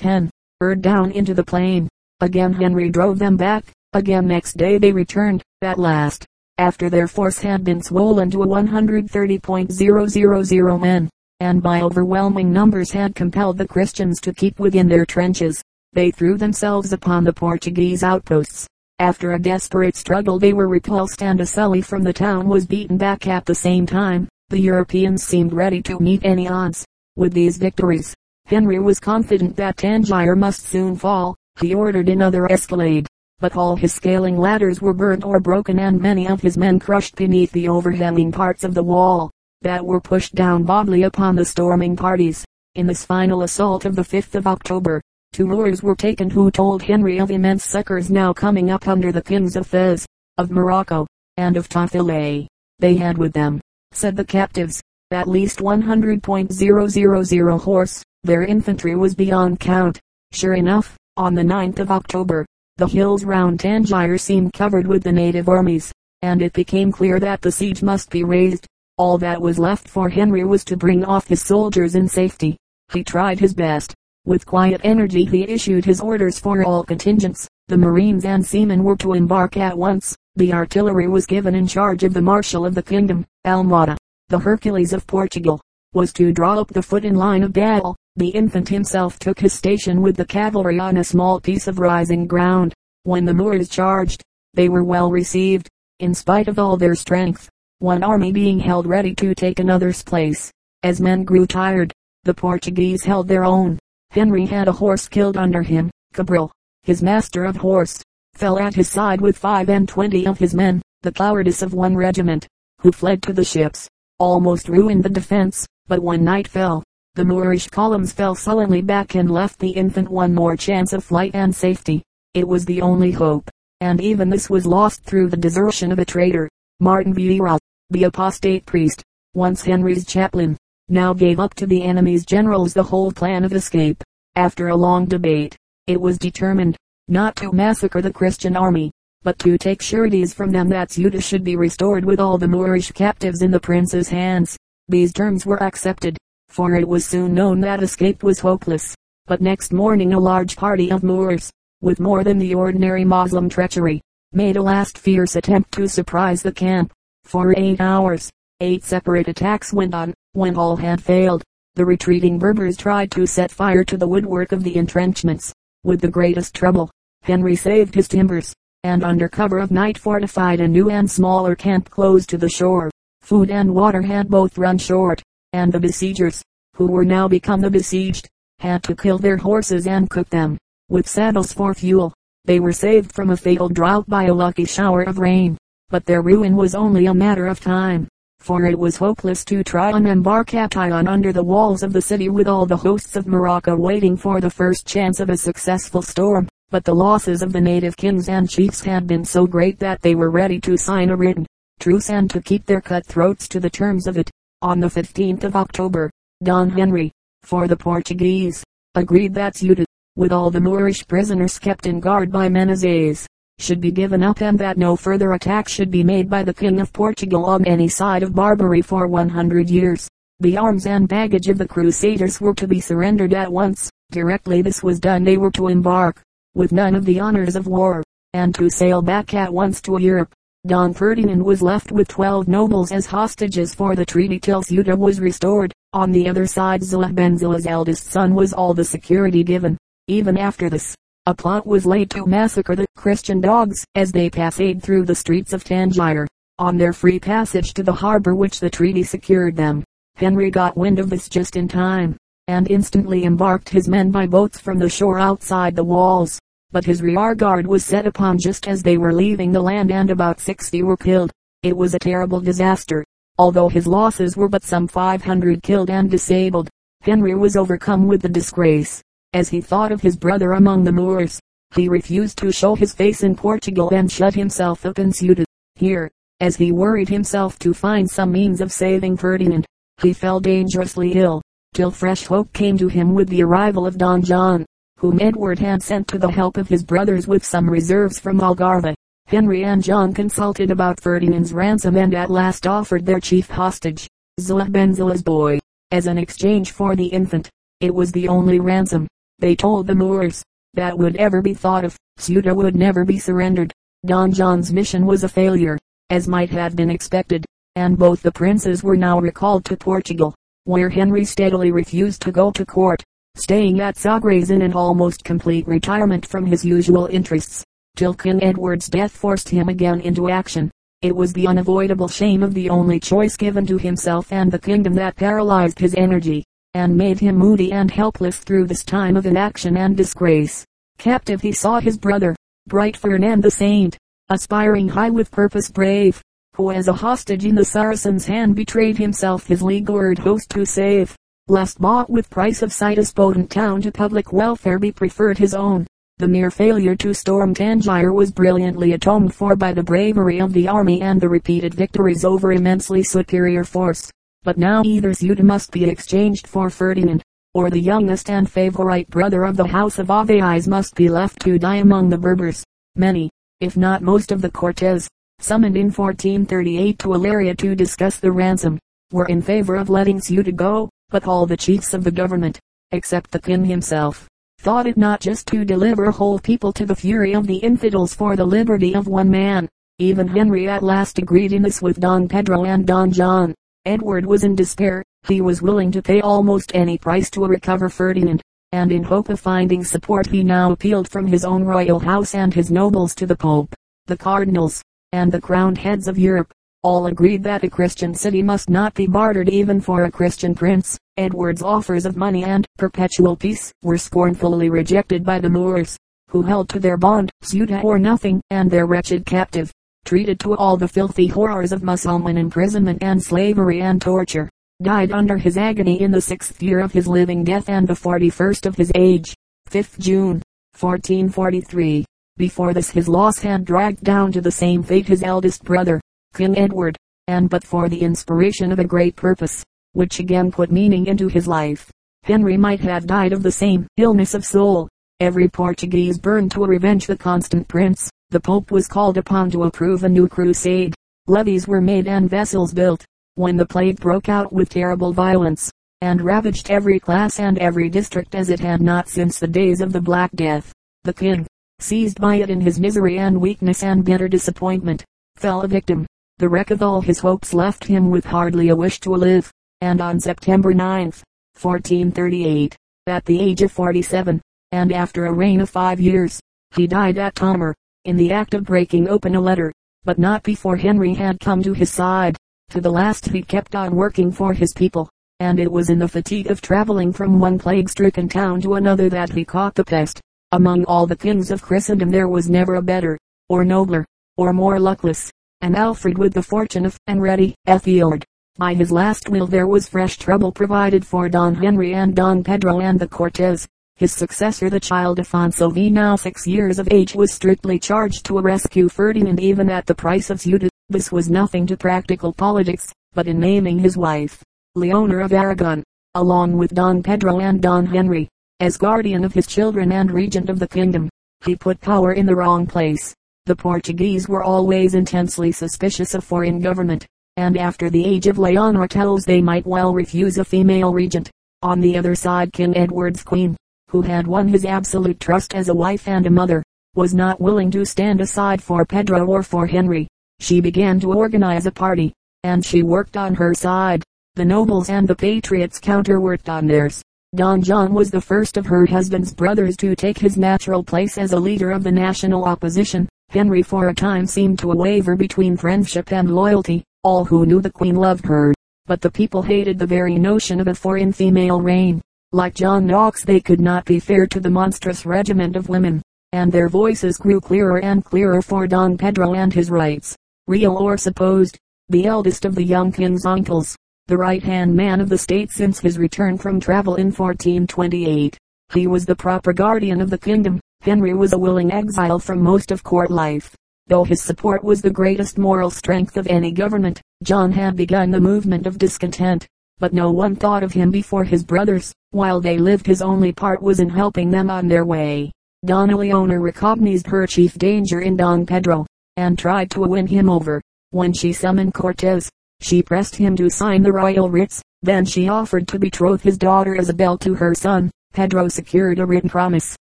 10. Erd down into the plain. Again Henry drove them back. Again next day they returned. At last, after their force had been swollen to 130.000 men, and by overwhelming numbers had compelled the Christians to keep within their trenches, they threw themselves upon the Portuguese outposts. After a desperate struggle they were repulsed and a sully from the town was beaten back at the same time. The Europeans seemed ready to meet any odds. With these victories, Henry was confident that Tangier must soon fall. He ordered another escalade, but all his scaling ladders were burnt or broken and many of his men crushed beneath the overhanging parts of the wall, that were pushed down bodily upon the storming parties. In this final assault of the 5th of October, two Moors were taken who told Henry of immense succors now coming up under the kings of Fez, of Morocco, and of Tafile. They had with them, said the captives, at least 100.000 horse. Their infantry was beyond count. Sure enough, on the 9th of October, the hills round Tangier seemed covered with the native armies, and it became clear that the siege must be raised. All that was left for Henry was to bring off his soldiers in safety. He tried his best. With quiet energy he issued his orders for all contingents. The marines and seamen were to embark at once. The artillery was given in charge of the marshal of the kingdom, Almada. The Hercules of Portugal was to draw up the foot in line of battle. The infant himself took his station with the cavalry on a small piece of rising ground. When the Moors charged, they were well received, in spite of all their strength, one army being held ready to take another's place. As men grew tired, the Portuguese held their own. Henry had a horse killed under him. Cabral, his master of horse, fell at his side with five and twenty of his men. The cowardice of one regiment, who fled to the ships, almost ruined the defense, but one night fell, the Moorish columns fell sullenly back and left the infant one more chance of flight and safety. It was the only hope, and even this was lost through the desertion of a traitor. Martin Vieira, the apostate priest, once Henry's chaplain, now gave up to the enemy's generals the whole plan of escape. After a long debate, it was determined, not to massacre the Christian army, but to take sureties from them that Ceuta should be restored with all the Moorish captives in the prince's hands. These terms were accepted, for it was soon known that escape was hopeless. But next morning a large party of Moors, with more than the ordinary Moslem treachery, made a last fierce attempt to surprise the camp. For eight hours, eight separate attacks went on. When all had failed, the retreating Berbers tried to set fire to the woodwork of the entrenchments. With the greatest trouble, Henry saved his timbers, and under cover of night fortified a new and smaller camp close to the shore. Food and water had both run short, and the besiegers, who were now become the besieged, had to kill their horses and cook them, with saddles for fuel. They were saved from a fatal drought by a lucky shower of rain, but their ruin was only a matter of time, for it was hopeless to try and embark ation under the walls of the city with all the hosts of Morocco waiting for the first chance of a successful storm. But the losses of the native kings and chiefs had been so great that they were ready to sign a written truce and to keep their cutthroats to the terms of it. On the 15th of October, Don Henry, for the Portuguese, agreed that Ceuta, with all the Moorish prisoners kept in guard by Menezes, should be given up and that no further attack should be made by the King of Portugal on any side of Barbary for 100 years. The arms and baggage of the crusaders were to be surrendered at once. Directly this was done they were to embark, with none of the honors of war, and to sail back at once to Europe. Don Ferdinand was left with twelve nobles as hostages for the treaty till Ceuta was restored. On the other side Zilabenzila's eldest son was all the security given. Even after this, a plot was laid to massacre the Christian dogs as they passed through the streets of Tangier. On their free passage to the harbor which the treaty secured them, Henry got wind of this just in time, and instantly embarked his men by boats from the shore outside the walls but his rear guard was set upon just as they were leaving the land and about 60 were killed. It was a terrible disaster. Although his losses were but some 500 killed and disabled, Henry was overcome with the disgrace. As he thought of his brother among the Moors, he refused to show his face in Portugal and shut himself up in Ceuta. Here, as he worried himself to find some means of saving Ferdinand, he fell dangerously ill, till fresh hope came to him with the arrival of Don John whom Edward had sent to the help of his brothers with some reserves from Algarve. Henry and John consulted about Ferdinand's ransom and at last offered their chief hostage, Zilabenzila's boy, as an exchange for the infant. It was the only ransom, They told the Moors, that would ever be thought of, Ceuta would never be surrendered. Don John's mission was a failure, as might have been expected, and both the princes were now recalled to Portugal, where Henry steadily refused to go to court, staying at Sagres in an almost complete retirement from his usual interests, till King Edward's death forced him again into action. It was the unavoidable shame of the only choice given to himself and the kingdom that paralyzed his energy, and made him moody and helpless through this time of inaction and disgrace. Captive he saw his brother, bright Ferdinand the Saint, aspiring high with purpose brave, who as a hostage in the Saracen's hand betrayed himself his leaguered host to save, lest bought with price of sight potent town to public welfare be preferred his own. The mere failure to storm Tangier was brilliantly atoned for by the bravery of the army and the repeated victories over immensely superior force. But now either Ceuta must be exchanged for Ferdinand, or the youngest and favorite brother of the house of Aviles must be left to die among the Berbers. Many, if not most of the Cortes, summoned in 1438 to Leiria to discuss the ransom, were in favor of letting Ceuta go, but all the chiefs of the government, except the king himself, thought it not just to deliver whole people to the fury of the infidels for the liberty of one man. Even Henry at last agreed in this with Don Pedro and Don John. Edward was in despair. He was willing to pay almost any price to recover Ferdinand, and in hope of finding support he now appealed from his own royal house and his nobles to the Pope, the cardinals, and the crowned heads of Europe. All agreed that a Christian city must not be bartered even for a Christian prince. Edward's offers of money and perpetual peace were scornfully rejected by the Moors, who held to their bond, Ceuta or nothing, and their wretched captive, treated to all the filthy horrors of Mussulman imprisonment and slavery and torture, died under his agony in the sixth year of his living death and the forty-first of his age, 5th June, 1443. Before this his loss had dragged down to the same fate his eldest brother, King Edward, and but for the inspiration of a great purpose, which again put meaning into his life, Henry might have died of the same illness of soul. Every Portuguese burned to revenge the constant prince. The Pope was called upon to approve a new crusade. Levies were made and vessels built. When the plague broke out with terrible violence, and ravaged every class and every district as it had not since the days of the Black Death, the king, seized by it in his misery and weakness and bitter disappointment, fell a victim the wreck of all his hopes left him with hardly a wish to live, and on September 9, 1438, at the age of 47, and after a reign of five years, he died at Tomar, in the act of breaking open a letter, but not before Henry had come to his side. To the last he kept on working for his people, and it was in the fatigue of traveling from one plague-stricken town to another that he caught the pest. Among all the kings of Christendom there was never a better, or nobler, or more luckless, and Alfred with the fortune of and ready Ethelred. By his last will there was fresh trouble provided for Don Henry and Don Pedro and the Cortes. His successor the child Afonso V now six years of age was strictly charged to rescue Ferdinand even at the price of Ceuta. This was nothing to practical politics, but in naming his wife, Leonor of Aragon, along with Don Pedro and Don Henry, as guardian of his children and regent of the kingdom, he put power in the wrong place. The Portuguese were always intensely suspicious of foreign government, and after the age of Leonor Teles they might well refuse a female regent. On the other side King Edward's queen, who had won his absolute trust as a wife and a mother, was not willing to stand aside for Pedro or for Henry. She began to organize a party, and she worked on her side. The nobles and the patriots counterworked on theirs. Don John was the first of her husband's brothers to take his natural place as a leader of the national opposition. Henry for a time seemed to waver between friendship and loyalty. All who knew the queen loved her, but the people hated the very notion of a foreign female reign. Like John Knox they could not be fair to the monstrous regiment of women, and their voices grew clearer and clearer for Don Pedro and his rights, real or supposed. The eldest of the young king's uncles, the right-hand man of the state since his return from travel in 1428. He was the proper guardian of the kingdom, Henry was a willing exile from most of court life. Though his support was the greatest moral strength of any government, John had begun the movement of discontent. But no one thought of him before his brothers. While they lived his only part was in helping them on their way. Donna Leonor recognized her chief danger in Don Pedro, and tried to win him over. When she summoned Cortes, she pressed him to sign the royal writs. Then she offered to betroth his daughter Isabel to her son, Pedro secured a written promise,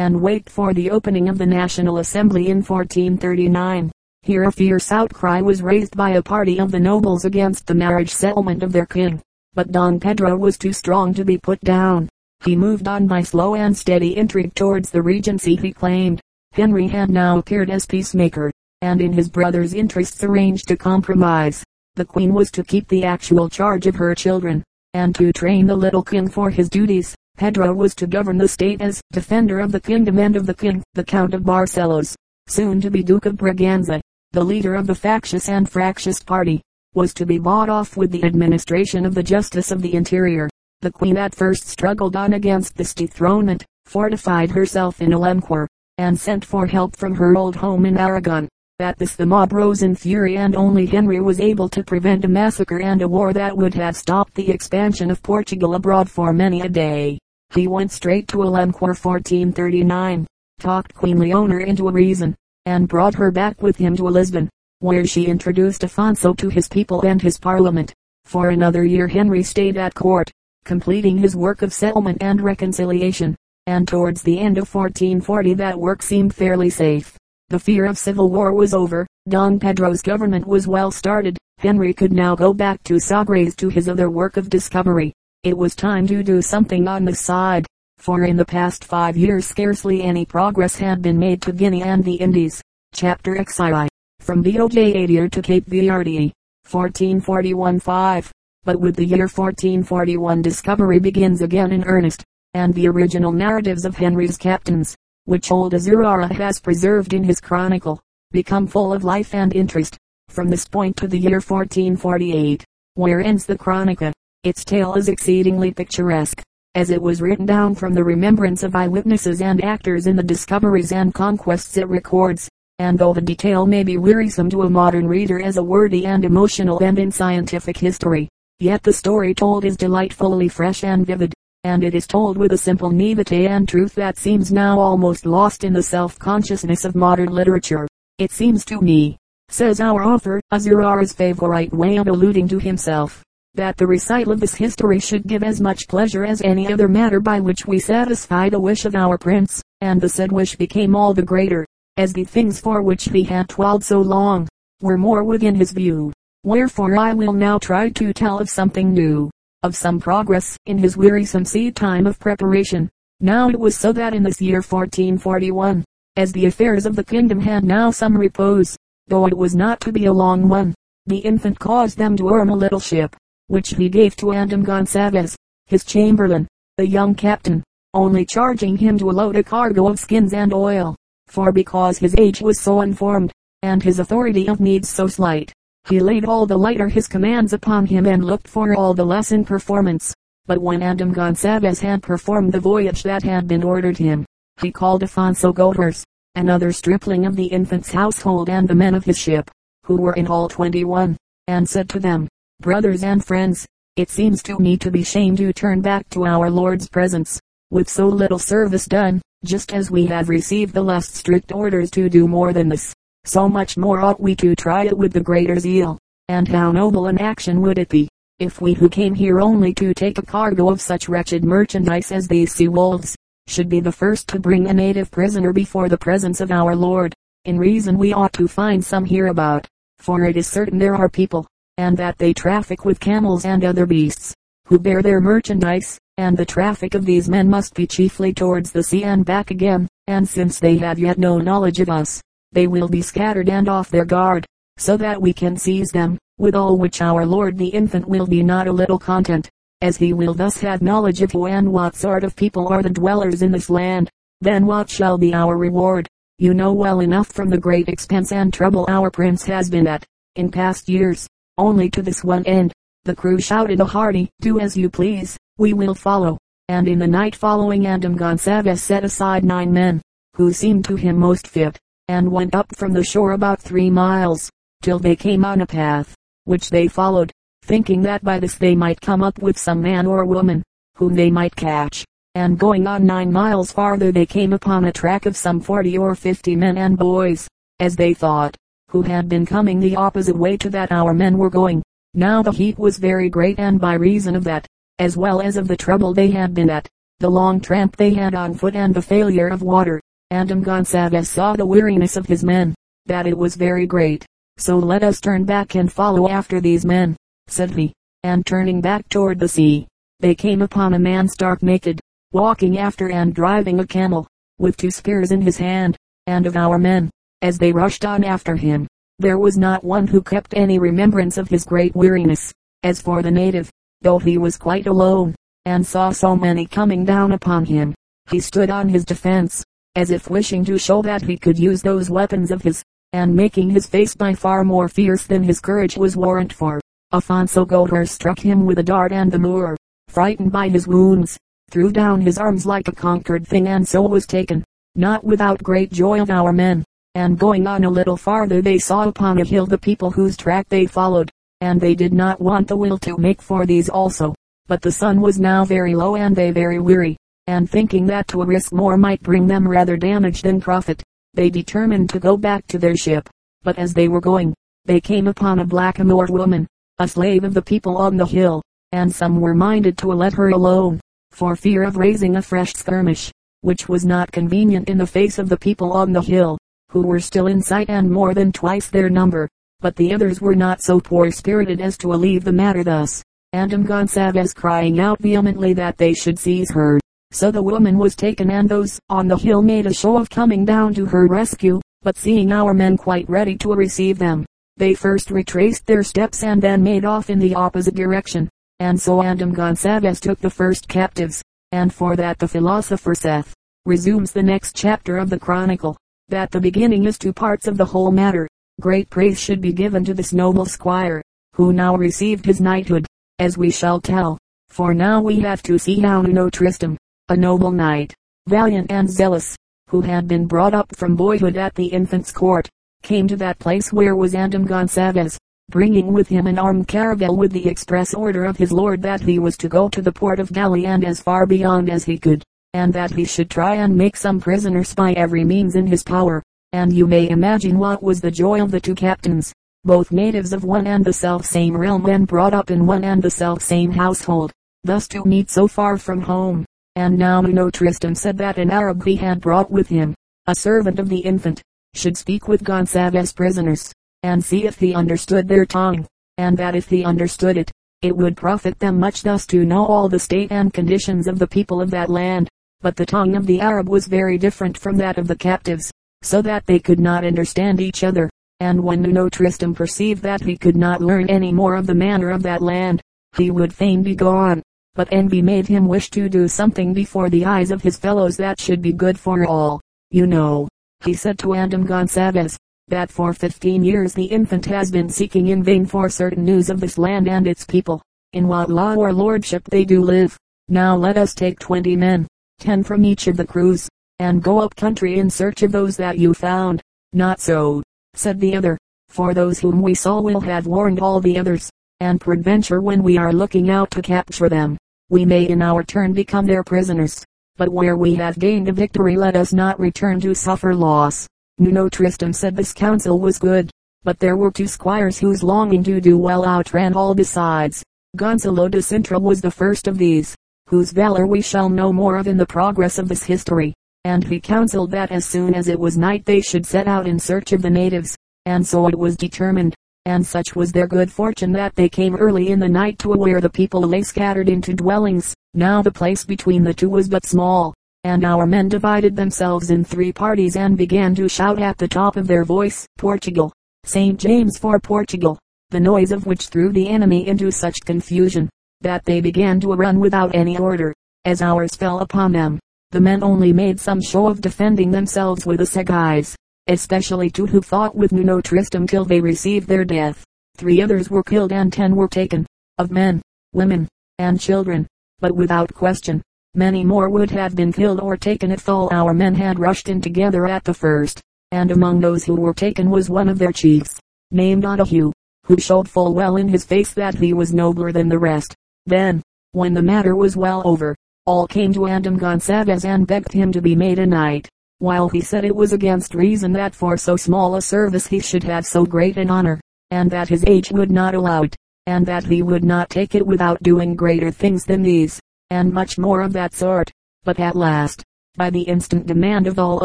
and wait for the opening of the National Assembly in 1439. Here a fierce outcry was raised by a party of the nobles against the marriage settlement of their king. But Don Pedro was too strong to be put down. He moved on by slow and steady intrigue towards the regency he claimed. Henry had now appeared as peacemaker, and in his brother's interests arranged to compromise. The queen was to keep the actual charge of her children, and to train the little king for his duties. Pedro was to govern the state as defender of the kingdom and of the king, the Count of Barcelos, soon to be Duke of Braganza, the leader of the factious and fractious party, was to be bought off with the administration of the justice of the interior. The queen at first struggled on against this dethronement, fortified herself in Alenquer, and sent for help from her old home in Aragon. At this the mob rose in fury and only Henry was able to prevent a massacre and a war that would have stopped the expansion of Portugal abroad for many a day. He went straight to Alenquer 1439, talked Queen Leonor into a reason, and brought her back with him to Lisbon, where she introduced Afonso to his people and his parliament. For another year Henry stayed at court, completing his work of settlement and reconciliation, and towards the end of 1440 that work seemed fairly safe. The fear of civil war was over, Don Pedro's government was well started, Henry could now go back to Sagres to his other work of discovery. It was time to do something on the side, for in the past five years scarcely any progress had been made to Guinea and the Indies. Chapter XII From Village to Cape Verde 1441-5 but with the year 1441 discovery begins again in earnest, and the original narratives of Henry's captains, which old Azurara has preserved in his chronicle, become full of life and interest. From this point to the year 1448, where ends the chronica, its tale is exceedingly picturesque, as it was written down from the remembrance of eyewitnesses and actors in the discoveries and conquests it records and though the detail may be wearisome to a modern reader as a wordy and emotional and in scientific history, Yet the story told is delightfully fresh and vivid, and it is told with a simple naivete and truth that seems now almost lost in the self-consciousness of modern literature. It seems to me, says our author, Azurara's favorite way of alluding to himself, that the recital of this history should give as much pleasure as any other matter by which we satisfy the wish of our prince, and the said wish became all the greater, as the things for which he had toiled so long, were more within his view. Wherefore I will now try to tell of something new, of some progress in his wearisome seed time of preparation. Now it was so that in this year 1441, as the affairs of the kingdom had now some repose, though it was not to be a long one, the infant caused them to arm a little ship, which he gave to Andam Gonçalves, his chamberlain, the young captain, only charging him to load a cargo of skins and oil, for because his age was so informed, and his authority of needs so slight, he laid all the lighter his commands upon him and looked for all the less in performance. But when Andam Gonçalves had performed the voyage that had been ordered him, he called Afonso Gothers, another stripling of the infant's household and the men of his ship, who were in all twenty-one, and said to them, Brothers and friends, it seems to me to be shame to turn back to our Lord's presence, with so little service done, just as we have received the less strict orders to do more than this so much more ought we to try it with the greater zeal. And how noble an action would it be, if we who came here only to take a cargo of such wretched merchandise as these sea wolves, should be the first to bring a native prisoner before the presence of our Lord. In reason we ought to find some hereabout, for it is certain there are people, and that they traffic with camels and other beasts, who bear their merchandise, and the traffic of these men must be chiefly towards the sea and back again, and since they have yet no knowledge of us, they will be scattered and off their guard, so that we can seize them, with all which our Lord the infant will be not a little content, as he will thus have knowledge of who and what sort of people are the dwellers in this land. Then what shall be our reward? You know well enough from the great expense and trouble our prince has been at, in past years, only to this one end. The crew shouted oh, a hearty, do as you please, we will follow. And in the night following Andam Gonçalves set aside nine men, who seemed to him most fit, and went up from the shore about three miles, till they came on a path, which they followed, thinking that by this they might come up with some man or woman, whom they might catch. And going on nine miles farther they came upon a track of some forty or fifty men and boys, as they thought, who had been coming the opposite way to that our men were going. Now the heat was very great and by reason of that, as well as of the trouble they had been at, the long tramp they had on foot and the failure of water. Andam Gonsalves saw the weariness of his men, that it was very great. So let us turn back and follow after these men, said he, and turning back toward the sea, they came upon a man stark naked, walking after and driving a camel, with two spears in his hand, and of our men, as they rushed on after him, there was not one who kept any remembrance of his great weariness. As for the native, though he was quite alone, and saw so many coming down upon him, he stood on his defense, as if wishing to show that he could use those weapons of his, and making his face by far more fierce than his courage was warrant for. Afonso Gohar struck him with a dart and the Moor, frightened by his wounds, threw down his arms like a conquered thing and so was taken, not without great joy of our men. And going on a little farther they saw upon a hill the people whose track they followed, and they did not want the will to make for these also. But the sun was now very low and they very weary, and thinking that to risk more might bring them rather damage than profit, they determined to go back to their ship. But as they were going, they came upon a blackamoor woman, a slave of the people on the hill, and some were minded to let her alone, for fear of raising a fresh skirmish, which was not convenient in the face of the people on the hill, who were still in sight and more than twice their number. But the others were not so poor spirited as to leave the matter thus. Andam Gonsalves crying out vehemently that they should seize her. So the woman was taken and those on the hill made a show of coming down to her rescue, but seeing our men quite ready to receive them, they first retraced their steps and then made off in the opposite direction. And so Andam Gonsalves took the first captives, and for that the philosopher saith, resumes the next chapter of the chronicle, that the beginning is two parts of the whole matter. Great praise should be given to this noble squire, who now received his knighthood, as we shall tell. For now we have to see how Nuno Tristram, a noble knight, valiant and zealous, who had been brought up from boyhood at the infant's court, came to that place where was Andam Gonsalves, bringing with him an armed caravel with the express order of his lord that he was to go to the port of Galley and as far beyond as he could, and that he should try and make some prisoners by every means in his power. And you may imagine what was the joy of the two captains, both natives of one and the self same realm and brought up in one and the self same household, thus to meet so far from home. And now Nuno Tristram said that an Arab he had brought with him, a servant of the infant, should speak with Gonsalves prisoners, and see if he understood their tongue, and that if he understood it, it would profit them much thus to know all the state and conditions of the people of that land. But the tongue of the Arab was very different from that of the captives, so that they could not understand each other and when Nuno Tristram perceived that he could not learn any more of the manner of that land, he would fain be gone. But envy made him wish to do something before the eyes of his fellows that should be good for all. You know, he said to Andam Gonsalves, that for fifteen years the infant has been seeking in vain for certain news of this land and its people, in what law or lordship they do live. Now let us take twenty men, ten from each of the crews, and go up country in search of those that you found. Not so, said the other, for those whom we saw will have warned all the others, and peradventure when we are looking out to capture them, we may in our turn become their prisoners. But where we have gained a victory let us not return to suffer loss. Nuno Tristram said this counsel was good, but there were two squires whose longing to do well outran all besides. Gonzalo de Sintra was the first of these, whose valor we shall know more of in the progress of this history and he counseled that as soon as it was night they should set out in search of the natives, and so it was determined, and such was their good fortune that they came early in the night to where the people lay scattered into dwellings. Now the place between the two was but small, and our men divided themselves in three parties and began to shout at the top of their voice, Portugal, St. James for Portugal, the noise of which threw the enemy into such confusion, that they began to run without any order, as ours fell upon them. The men only made some show of defending themselves with assegais, especially two who fought with Nuno Tristram till they received their death. Three others were killed and ten were taken, of men, women, and children, but without question, many more would have been killed or taken if all our men had rushed in together at the first, and among those who were taken was one of their chiefs, named Otahue, who showed full well in his face that he was nobler than the rest. Then, when the matter was well over, all came to Andam Gonsalves and begged him to be made a knight, while he said it was against reason that for so small a service he should have so great an honor, and that his age would not allow it, and that he would not take it without doing greater things than these, and much more of that sort. But at last, by the instant demand of all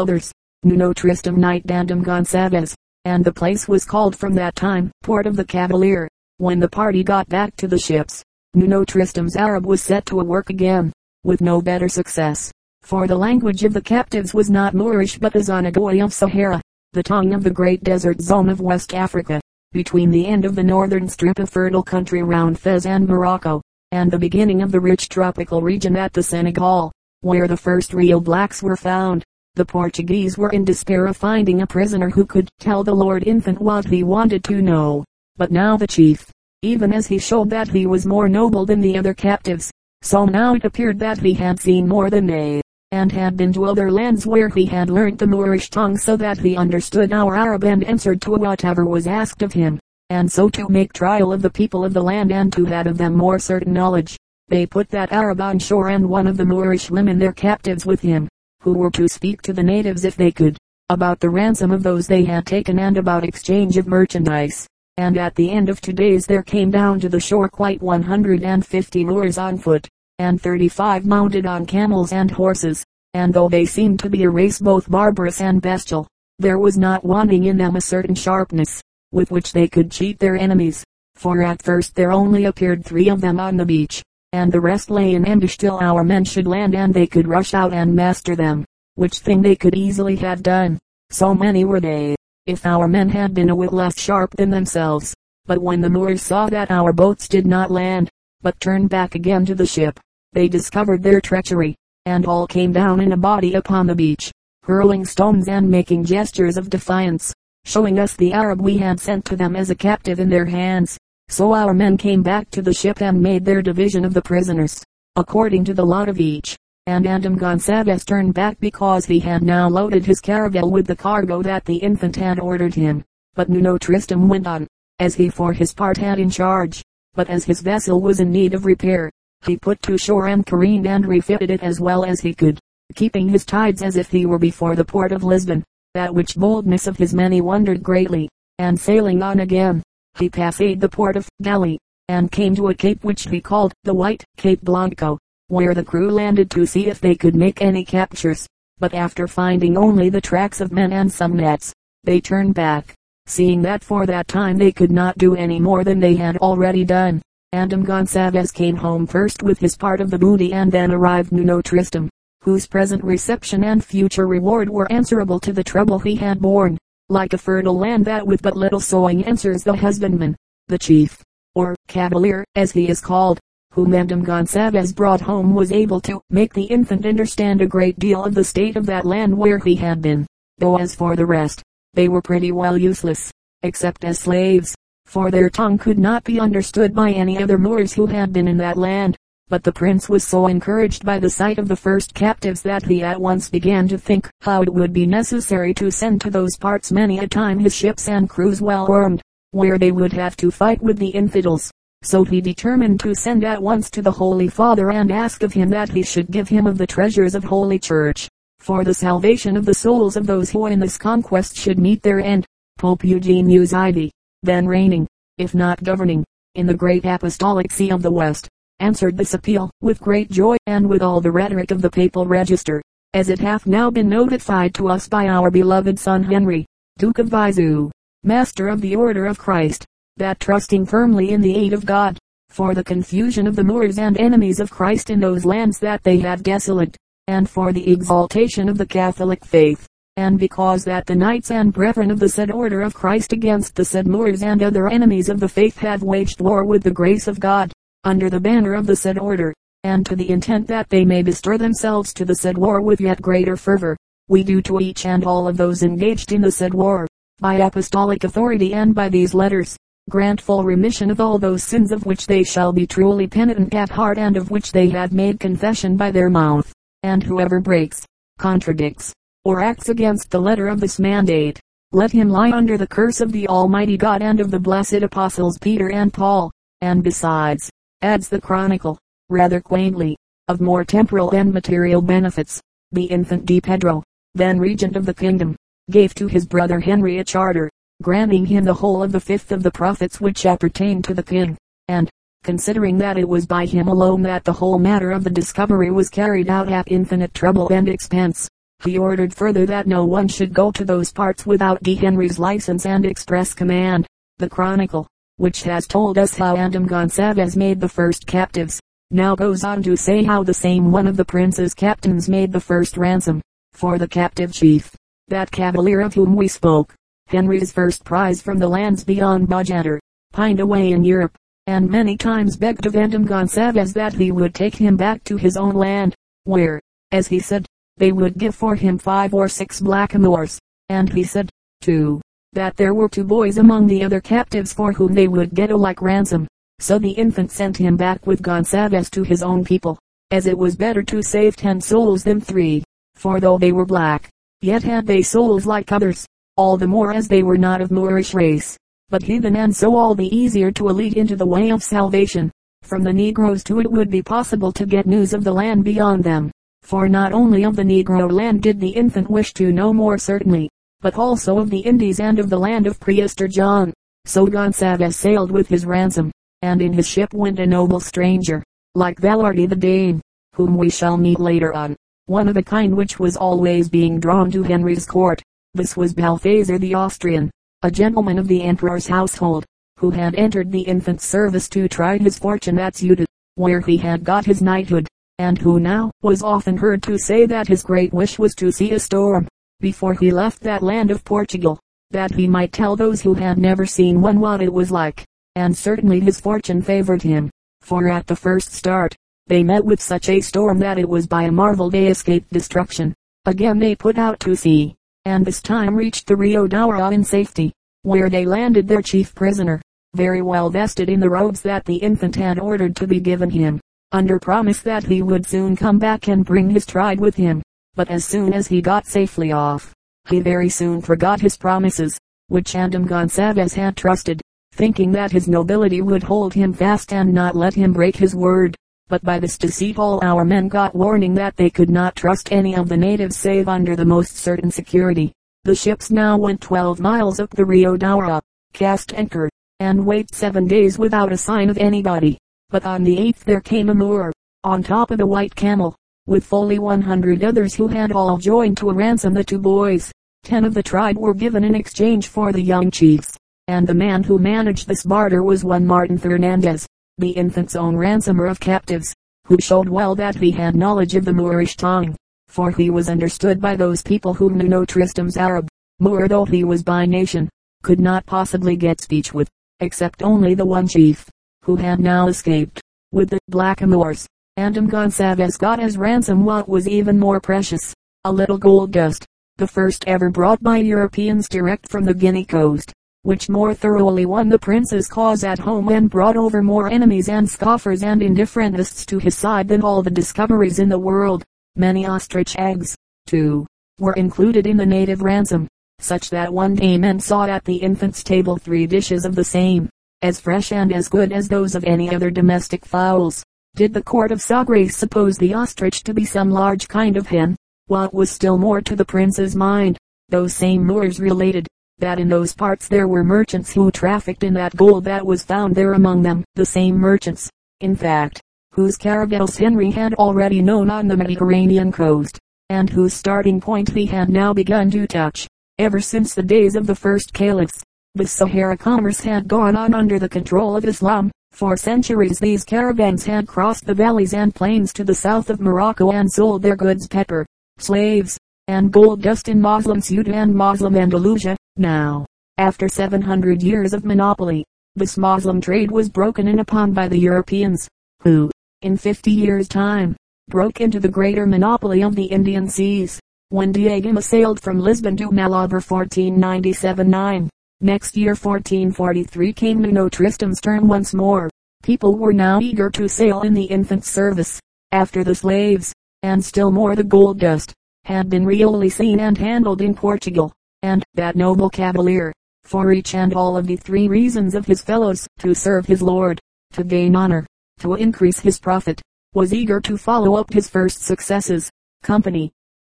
others, Nuno Tristam Knight Dandam Gonçalves, and the place was called from that time Port of the Cavalier. When the party got back to the ships, Nuno Tristam's Arab was set to work again, with no better success. For the language of the captives was not Moorish but the Zonagoi of Sahara, the tongue of the great desert zone of West Africa, between the end of the northern strip of fertile country round Fez and Morocco, and the beginning of the rich tropical region at the Senegal, where the first real blacks were found. The Portuguese were in despair of finding a prisoner who could tell the Lord Infant what he wanted to know. But now the chief, even as he showed that he was more noble than the other captives, so now it appeared that he had seen more than they, and had been to other lands where he had learnt the Moorish tongue so that he understood our Arab and answered to whatever was asked of him, and so to make trial of the people of the land and to that of them more certain knowledge. They put that Arab on shore and one of the Moorish women their captives with him, who were to speak to the natives if they could, about the ransom of those they had taken and about exchange of merchandise. And at the end of two days there came down to the shore quite 150 Moors on foot, and 35 mounted on camels and horses, and though they seemed to be a race both barbarous and bestial, there was not wanting in them a certain sharpness, with which they could cheat their enemies, for at first there only appeared three of them on the beach, and the rest lay in ambush till our men should land and they could rush out and master them, which thing they could easily have done. So many were they, if our men had been a whit less sharp than themselves. But when the Moors saw that our boats did not land, but turned back again to the ship, they discovered their treachery, and all came down in a body upon the beach, hurling stones and making gestures of defiance, showing us the Arab we had sent to them as a captive in their hands. So our men came back to the ship and made their division of the prisoners, according to the lot of each. And Andam Gonçalves turned back because he had now loaded his caravel with the cargo that the infant had ordered him. But Nuno Tristam went on, as he for his part had in charge. But as his vessel was in need of repair, he put to shore and careened and refitted it as well as he could, keeping his tides as if he were before the port of Lisbon, at which boldness of his many wondered greatly, and sailing on again, he passed the port of Delhi, and came to a cape which he called the White Cape Blanco, where the crew landed to see if they could make any captures. But after finding only the tracks of men and some nets, they turned back, seeing that for that time they could not do any more than they had already done. Andam Gonçalves came home first with his part of the booty and then arrived Nuno Tristam, whose present reception and future reward were answerable to the trouble he had borne like a fertile land that with but little sowing answers the husbandman, the chief, or cavalier, as he is called, whom Andam Gonçalves brought home was able to make the infant understand a great deal of the state of that land where he had been, though as for the rest, they were pretty well useless, except as slaves, for their tongue could not be understood by any other Moors who had been in that land. But the prince was so encouraged by the sight of the first captives that he at once began to think how it would be necessary to send to those parts many a time his ships and crews well armed, where they would have to fight with the infidels. So he determined to send at once to the Holy Father and ask of him that he should give him of the treasures of Holy Church, for the salvation of the souls of those who in this conquest should meet their end. Pope Eugenius IV, then reigning, if not governing, in the great apostolic see of the West, answered this appeal with great joy and with all the rhetoric of the papal register, as it hath now been notified to us by our beloved son Henry, Duke of Viseu, Master of the Order of Christ, that trusting firmly in the aid of God, for the confusion of the Moors and enemies of Christ in those lands that they have desolate, and for the exaltation of the Catholic faith, and because that the knights and brethren of the said order of Christ against the said Moors and other enemies of the faith have waged war with the grace of God, under the banner of the said order, and to the intent that they may bestir themselves to the said war with yet greater fervor, we do to each and all of those engaged in the said war, by apostolic authority and by these letters, grant full remission of all those sins of which they shall be truly penitent at heart and of which they have made confession by their mouth, and whoever breaks, contradicts, or acts against the letter of this mandate, let him lie under the curse of the Almighty God and of the blessed apostles Peter and Paul, and besides, adds the chronicle, rather quaintly, of more temporal and material benefits. The infant Di Pedro, then regent of the kingdom, gave to his brother Henry a charter, granting him the whole of the fifth of the profits which appertained to the king, and, considering that it was by him alone that the whole matter of the discovery was carried out at infinite trouble and expense. He ordered further that no one should go to those parts without D. Henry's license and express command. The Chronicle, which has told us how Andem Gonsalves made the first captives, now goes on to say how the same one of the prince's captains made the first ransom, for the captive chief, that cavalier of whom we spoke. Henry's first prize from the lands beyond Bojador, pined away in Europe, and many times begged of Andem Gonsalves that he would take him back to his own land, where, as he said, they would give for him five or six blackamoors, and he said, too, that there were two boys among the other captives for whom they would get a like ransom. So the infant sent him back with Gonsalves to his own people, as it was better to save ten souls than three, for though they were black, yet had they souls like others, all the more as they were not of Moorish race but heathen and so all the easier to lead into the way of salvation. From the Negroes too it would be possible to get news of the land beyond them, for not only of the Negro land did the infant wish to know more certainly, but also of the Indies and of the land of Prester John. So Gonsalves sailed with his ransom, and in his ship went a noble stranger, like Vallarte the Dane, whom we shall meet later on, one of a kind which was always being drawn to Henry's court. This was Balthasar the Austrian, a gentleman of the emperor's household, who had entered the infant's service to try his fortune at Ceuta, where he had got his knighthood, and who now was often heard to say that his great wish was to see a storm, before he left that land of Portugal, that he might tell those who had never seen one what it was like, and certainly his fortune favored him, for at the first start, they met with such a storm that it was by a marvel they escaped destruction. Again they put out to sea, and this time reached the Rio d'Ouro in safety, where they landed their chief prisoner, very well vested in the robes that the infant had ordered to be given him, under promise that he would soon come back and bring his tribe with him. But as soon as he got safely off, he very soon forgot his promises, which Andam Gonsalves had trusted, thinking that his nobility would hold him fast and not let him break his word. But by this deceit all our men got warning that they could not trust any of the natives save under the most certain security. The ships now went 12 miles up the Rio d'Ouro, cast anchor, and wait seven days without a sign of anybody. But on the 8th there came a Moor, on top of a white camel, with fully 100 others who had all joined to ransom the two boys. Ten of the tribe were given in exchange for the young chiefs, and the man who managed this barter was one Martin Fernandez the infant's own ransomer of captives, who showed well that he had knowledge of the Moorish tongue, for he was understood by those people who knew no Tristram's Arab. Moor though he was by nation, could not possibly get speech with, except only the one chief, who had now escaped, with the blackamoors. Andem Gonsalves got as ransom what was even more precious, a little gold dust, the first ever brought by Europeans direct from the Guinea coast which more thoroughly won the prince's cause at home and brought over more enemies and scoffers and indifferentists to his side than all the discoveries in the world. Many ostrich eggs, too, were included in the native ransom, such that one day men saw at the infant's table three dishes of the same, as fresh and as good as those of any other domestic fowls. Did the court of Sagres suppose the ostrich to be some large kind of hen? What was still more to the prince's mind, those same Moors related, that in those parts there were merchants who trafficked in that gold that was found there among them, the same merchants, in fact, whose caravels Henry had already known on the Mediterranean coast, and whose starting point he had now begun to touch. Ever since the days of the first caliphs, the Sahara commerce had gone on under the control of Islam. For centuries these caravans had crossed the valleys and plains to the south of Morocco and sold their goods pepper, slaves, and gold dust in Moslem Ceuta and Moslem Andalusia. Now, after 700 years of monopoly, this Moslem trade was broken in upon by the Europeans, who, in 50 years' time, broke into the greater monopoly of the Indian seas. When Diego sailed from Lisbon to Malabar 1497-9, next year 1443 came Nuno Tristram's turn once more. People were now eager to sail in the infant's service, after the slaves, and still more the gold dust had been really seen and handled in Portugal, and that noble cavalier, for each and all of the three reasons of his fellows, to serve his lord, to gain honor, to increase his profit, was eager to follow up his first successes. Company,